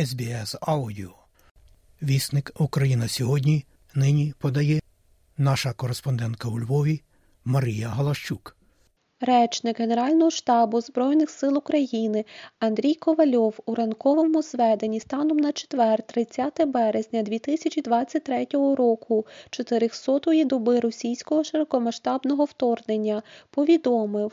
СБС Аудіо. Вісник Україна сьогодні нині подає наша кореспондентка у Львові Марія Галащук. Речник Генерального штабу Збройних сил України Андрій Ковальов у ранковому зведенні станом на четвер, 30 березня 2023 року, 400-ї доби російського широкомасштабного вторгнення, повідомив.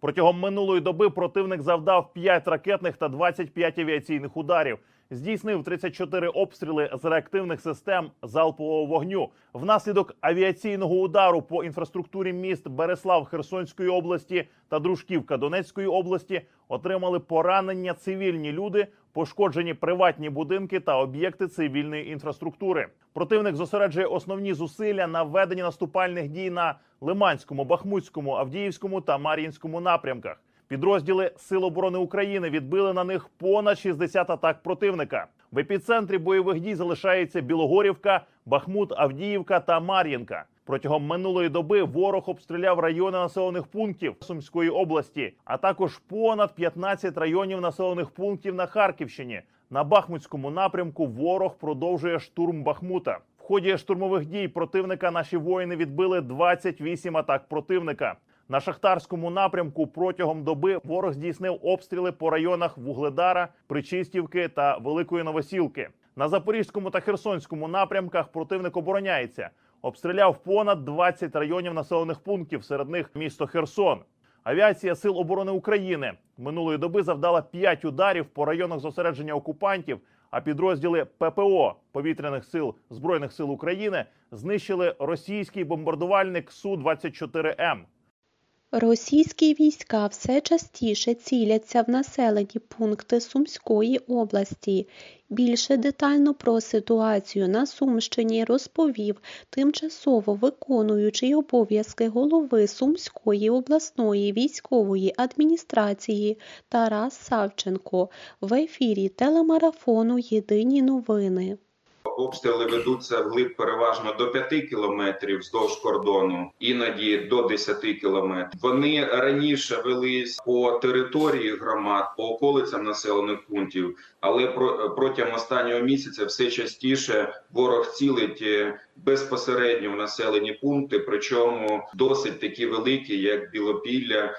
Протягом минулої доби противник завдав 5 ракетних та 25 авіаційних ударів. Здійснив 34 обстріли з реактивних систем залпового вогню. Внаслідок авіаційного удару по інфраструктурі міст Береслав Херсонської області та Дружківка Донецької області отримали поранення цивільні люди, пошкоджені приватні будинки та об'єкти цивільної інфраструктури. Противник зосереджує основні зусилля на веденні наступальних дій на Лиманському, Бахмутському, Авдіївському та Мар'їнському напрямках. Підрозділи Сил оборони України відбили на них понад 60 атак противника. В епіцентрі бойових дій залишається Білогорівка, Бахмут, Авдіївка та Мар'їнка. Протягом минулої доби ворог обстріляв райони населених пунктів Сумської області, а також понад 15 районів населених пунктів на Харківщині. На Бахмутському напрямку ворог продовжує штурм Бахмута. В ході штурмових дій противника наші воїни відбили 28 атак противника. На шахтарському напрямку протягом доби ворог здійснив обстріли по районах Вугледара, Причистівки та Великої Новосілки. На запорізькому та херсонському напрямках противник обороняється. Обстріляв понад 20 районів населених пунктів, серед них місто Херсон. Авіація Сил оборони України минулої доби завдала 5 ударів по районах зосередження окупантів. А підрозділи ППО повітряних сил збройних сил України знищили російський бомбардувальник Су 24 М. Російські війська все частіше ціляться в населені пункти Сумської області. Більше детально про ситуацію на Сумщині розповів тимчасово виконуючий обов'язки голови Сумської обласної військової адміністрації Тарас Савченко в ефірі телемарафону Єдині новини. Обстріли ведуться вглиб переважно до 5 кілометрів вздовж кордону, іноді до 10 кілометрів. Вони раніше велись по території громад, по околицям населених пунктів, але протягом останнього місяця все частіше ворог цілить безпосередньо в населені пункти, причому досить такі великі, як Білопілля,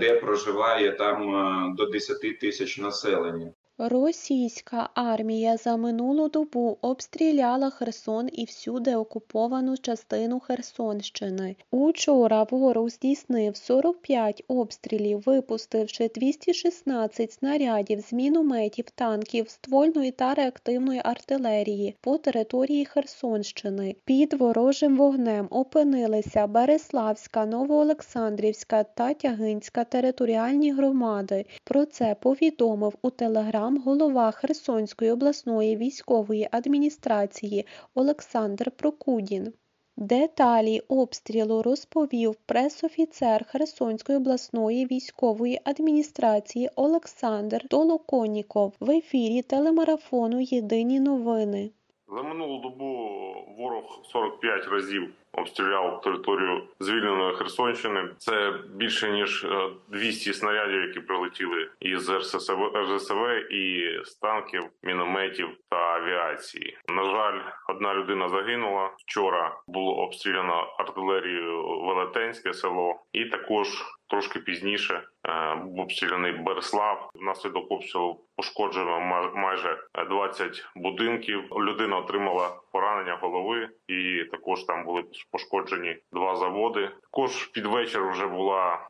де проживає там до 10 тисяч населення. Російська армія за минулу добу обстріляла Херсон і всюди окуповану частину Херсонщини. Учора ворог здійснив 45 обстрілів, випустивши 216 снарядів з мінометів, танків, ствольної та реактивної артилерії по території Херсонщини. Під ворожим вогнем опинилися Береславська, Новоолександрівська та Тягинська територіальні громади. Про це повідомив у телеграм голова Херсонської обласної військової адміністрації Олександр Прокудін. Деталі обстрілу розповів пресофіцер Херсонської обласної військової адміністрації Олександр Толоконіков в ефірі телемарафону Єдині новини. За минулу добу ворог 45 разів обстріляв територію звільненої Херсонщини. Це більше ніж 200 снарядів, які прилетіли із РССВ, РССВ і з танків, мінометів та авіації. На жаль, одна людина загинула. Вчора було обстріляно артилерією Велетенське село, і також трошки пізніше був обстріляний Береслав. Внаслідок обстрілу пошкоджено майже 20 будинків. Людина отримала поранення голови, і також там були пошкоджені два заводи. Також під вечір вже була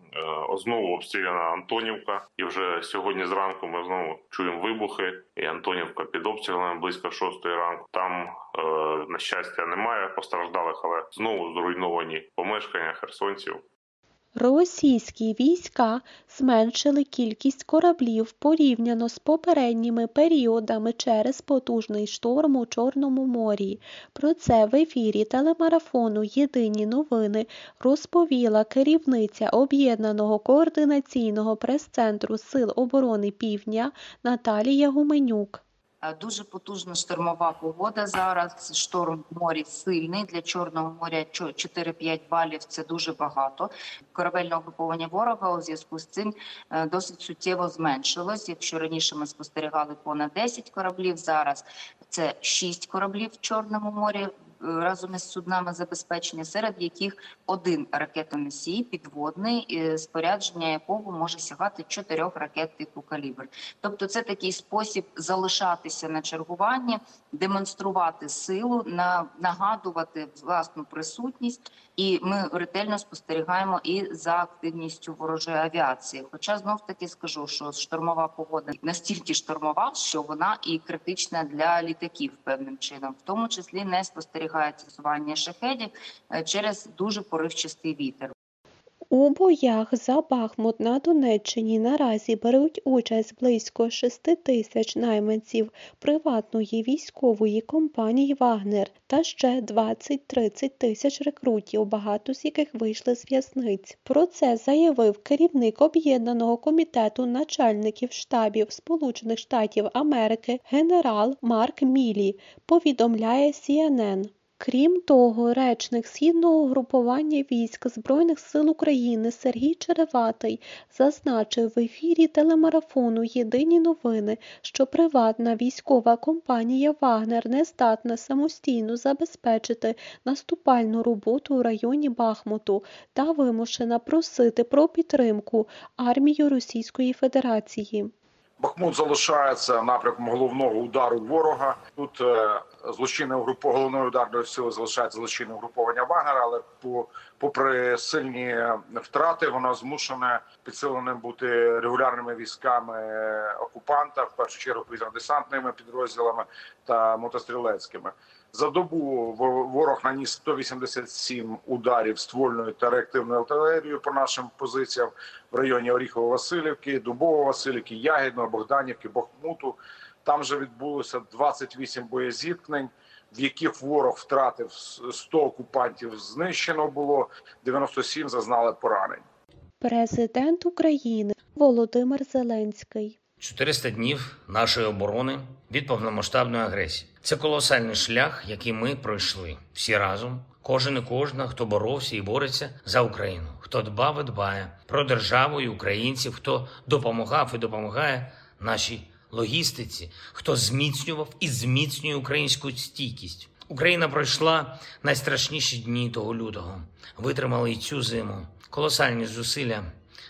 знову обстріляна Антонівка, і вже сьогодні зранку ми знову чуємо вибухи. І Антонівка під обстрілами близько шостої ранку. Там на щастя немає постраждалих, але знову зруйновані помешкання херсонців. Російські війська зменшили кількість кораблів порівняно з попередніми періодами через потужний шторм у Чорному морі. Про це в ефірі телемарафону Єдині новини розповіла керівниця Об'єднаного координаційного прес-центру Сил оборони Півдня Наталія Гуменюк. Е, Дуже потужна штормова погода зараз. Шторм в морі сильний для Чорного моря. 4-5 балів це дуже багато. Корабельне угруповання ворога у зв'язку з цим е, досить суттєво зменшилось. Якщо раніше ми спостерігали понад 10 кораблів, зараз це 6 кораблів в Чорному морі. Разом із суднами забезпечення, серед яких один ракетоносій підводний, е, спорядження якого може сягати чотирьох ракет типу калібр. Тобто, це такий спосіб залишатися на чергуванні, демонструвати силу, нагадувати власну присутність, і ми ретельно спостерігаємо і за активністю ворожої авіації. Хоча знов таки скажу, що штормова погода настільки штормова, що вона і критична для літаків певним чином, в тому числі не спостерігається сування шахедів е, через дуже поривчастий вітер. У боях за Бахмут на Донеччині наразі беруть участь близько 6 тисяч найманців приватної військової компанії Вагнер та ще 20-30 тисяч рекрутів, багато з яких вийшли з в'язниць. Про це заявив керівник об'єднаного комітету начальників штабів Сполучених Штатів Америки генерал Марк Мілі. Повідомляє CNN. Крім того, речник східного групування військ Збройних сил України Сергій Череватий зазначив в ефірі телемарафону Єдині новини, що приватна військова компанія Вагнер не здатна самостійно забезпечити наступальну роботу у районі Бахмуту та вимушена просити про підтримку армію Російської Федерації. Бахмут залишається напрямком головного удару ворога. Тут е, злочинне угруп... головної ударної сили залишається злочинне угруповання Вагнера, але по попри сильні втрати, воно змушене підсиленим бути регулярними військами окупанта, в першу чергу повітряно-десантними підрозділами та мотострілецькими. За добу ворог наніс 187 ударів ствольною та реактивною артилерією по нашим позиціям в районі Оріхово-Василівки, Дубово-Василівки, Ягідного, Богданівки, Бахмуту. Там же відбулося 28 боєзіткнень, в яких ворог втратив 100 окупантів. Знищено було 97 зазнали поранень. Президент України Володимир Зеленський. 400 днів нашої оборони від повномасштабної агресії. Це колосальний шлях, який ми пройшли всі разом. Кожен і кожна, хто боровся і бореться за Україну, хто дбав і дбає про державу і українців, хто допомагав і допомагає нашій логістиці, хто зміцнював і зміцнює українську стійкість. Україна пройшла найстрашніші дні того лютого. Витримали і цю зиму. Колосальні зусилля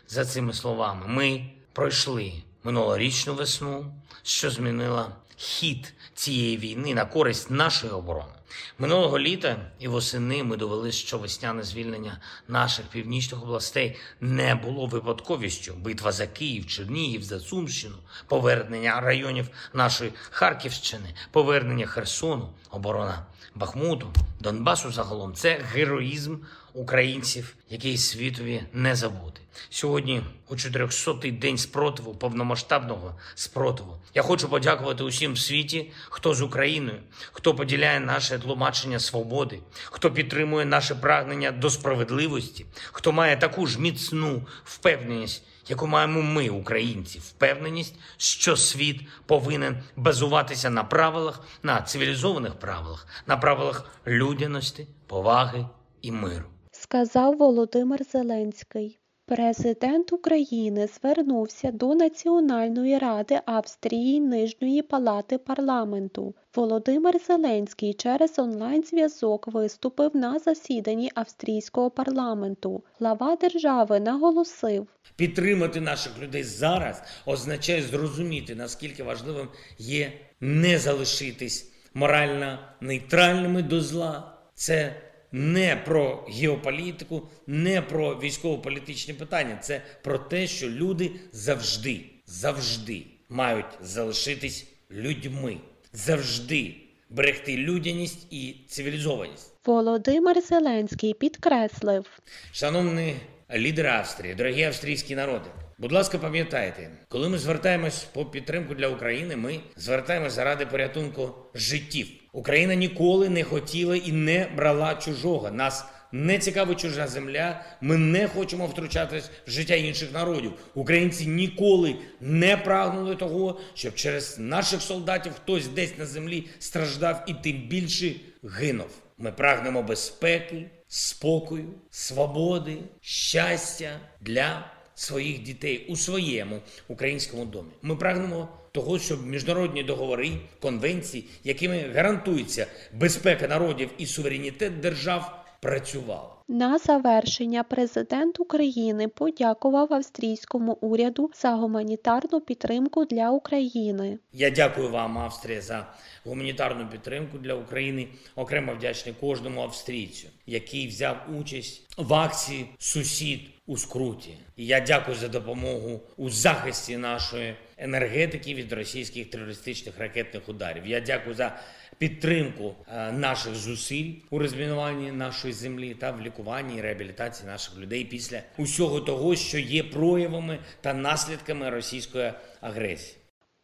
за цими словами. Ми пройшли минулорічну весну, що змінила хід цієї війни на користь нашої оборони. Минулого літа і восени ми довели, що весняне звільнення наших північних областей не було випадковістю. Битва за Київ, Чернігів, за Сумщину, повернення районів нашої Харківщини, повернення Херсону, оборона Бахмуту, Донбасу загалом це героїзм українців, який світові не забути. Сьогодні, у 400-й день спротиву, повномасштабного спротиву, я хочу подякувати усім в світі, хто з Україною, хто поділяє наше тлумачення свободи, хто підтримує наше прагнення до справедливості, хто має таку ж міцну впевненість, яку маємо ми, українці, впевненість, що світ повинен базуватися на правилах, на цивілізованих правилах, на правилах людяності, поваги і миру. Сказав Володимир Зеленський. Президент України звернувся до Національної ради Австрії Нижньої палати парламенту. Володимир Зеленський через онлайн-зв'язок виступив на засіданні австрійського парламенту. Глава держави наголосив, Підтримати наших людей зараз означає зрозуміти, наскільки важливим є не залишитись морально нейтральними до зла. Це не про геополітику, не про військово-політичні питання. Це про те, що люди завжди, завжди мають залишитись людьми, завжди берегти людяність і цивілізованість. Володимир Зеленський підкреслив, Шановні лідери Австрії, дорогі австрійські народи. Будь ласка, пам'ятайте, коли ми звертаємось по підтримку для України, ми звертаємось заради порятунку життів. Україна ніколи не хотіла і не брала чужого. Нас не цікавить чужа земля. Ми не хочемо втручатись в життя інших народів. Українці ніколи не прагнули того, щоб через наших солдатів хтось десь на землі страждав і тим більше гинув. Ми прагнемо безпеки, спокою, свободи, щастя для своїх дітей у своєму українському домі. Ми прагнемо того, щоб міжнародні договори, конвенції, якими гарантується безпека народів і суверенітет держав працювала. На завершення президент України подякував австрійському уряду за гуманітарну підтримку для України. Я дякую вам, Австрія, за гуманітарну підтримку для України. Окремо вдячний кожному австрійцю, який взяв участь в акції Сусід у скруті. І я дякую за допомогу у захисті нашої енергетики від російських терористичних ракетних ударів. Я дякую за підтримку е, наших зусиль у розмінуванні нашої землі та в лікуванні і реабілітації наших людей після усього того, що є проявами та наслідками російської агресії.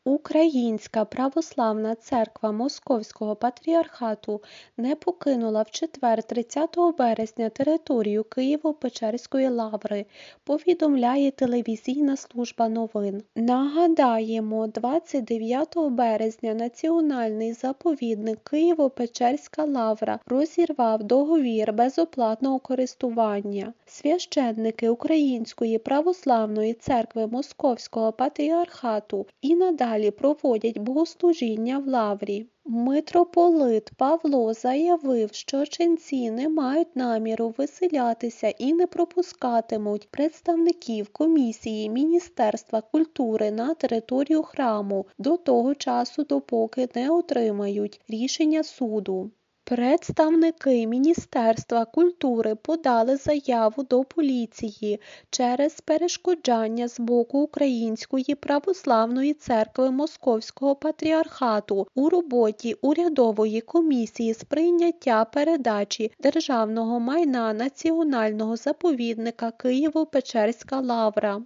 Українська православна церква Московського патріархату не покинула в четвер 30 березня територію Києво-Печерської лаври, повідомляє телевізійна служба новин. Нагадаємо, 29 березня національний заповідник Києво-Печерська лавра розірвав договір безоплатного користування. Священники Української православної церкви Московського патріархату і надалі далі проводять богослужіння в лаврі. Митрополит Павло заявив, що ченці не мають наміру виселятися і не пропускатимуть представників комісії Міністерства культури на територію храму до того часу, допоки не отримають рішення суду. Представники Міністерства культури подали заяву до поліції через перешкоджання з боку Української православної церкви Московського патріархату у роботі урядової комісії з прийняття передачі державного майна національного заповідника Києво-Печерська лавра.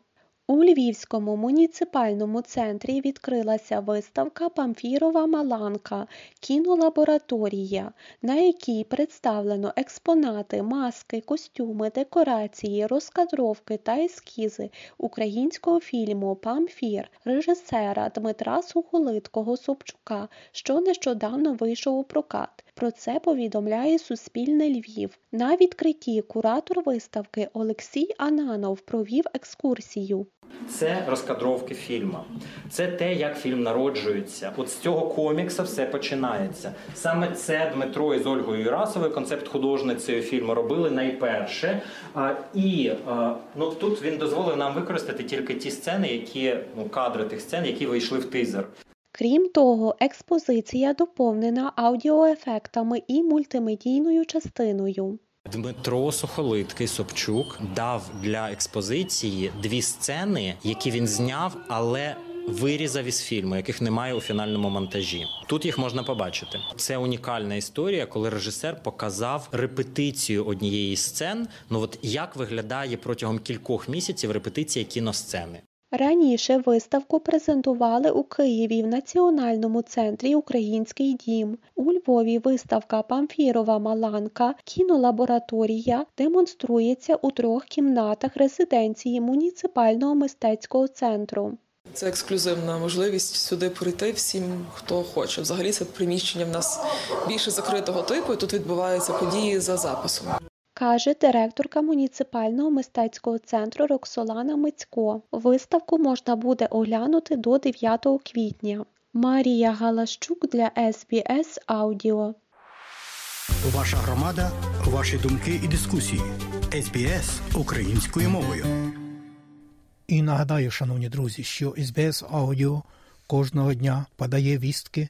У Львівському муніципальному центрі відкрилася виставка Памфірова Маланка кінолабораторія, на якій представлено експонати, маски, костюми, декорації, розкадровки та ескізи українського фільму Памфір режисера Дмитра Сухолиткого Собчука, що нещодавно вийшов у прокат. Про це повідомляє Суспільне Львів. На відкритті куратор виставки Олексій Ананов провів екскурсію. Це розкадровки фільму. Це те, як фільм народжується. От з цього комікса все починається. Саме це Дмитро із Ольгою Юрасовою, концепт художницею фільму, робили найперше. А, І а, ну тут він дозволив нам використати тільки ті сцени, які ну кадри тих сцен, які вийшли в тизер. Крім того, експозиція доповнена аудіоефектами і мультимедійною частиною. Дмитро Сухолиткий Собчук дав для експозиції дві сцени, які він зняв, але вирізав із фільму, яких немає у фінальному монтажі. Тут їх можна побачити. Це унікальна історія, коли режисер показав репетицію однієї сцен. Ну от як виглядає протягом кількох місяців репетиція кіносцени. Раніше виставку презентували у Києві в Національному центрі Український дім. У Львові виставка Памфірова Маланка кінолабораторія демонструється у трьох кімнатах резиденції муніципального мистецького центру. Це ексклюзивна можливість сюди прийти всім, хто хоче. Взагалі це приміщення в нас більше закритого типу. і Тут відбуваються події за записом каже директорка муніципального мистецького центру Роксолана Мицько. Виставку можна буде оглянути до 9 квітня. Марія Галащук для SBS Аудіо. Ваша громада, ваші думки і дискусії. SBS українською мовою. І нагадаю, шановні друзі, що SBS Аудіо кожного дня подає вістки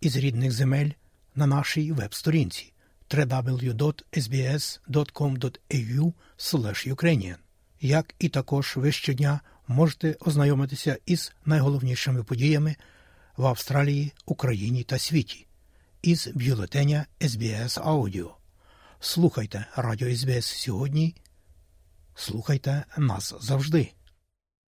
із рідних земель на нашій веб-сторінці www.sbs.com.au Ukrainian. Як і також ви щодня можете ознайомитися із найголовнішими подіями в Австралії, Україні та світі із бюлетеня SBS Audio. Слухайте Радіо СБС сьогодні Слухайте нас завжди.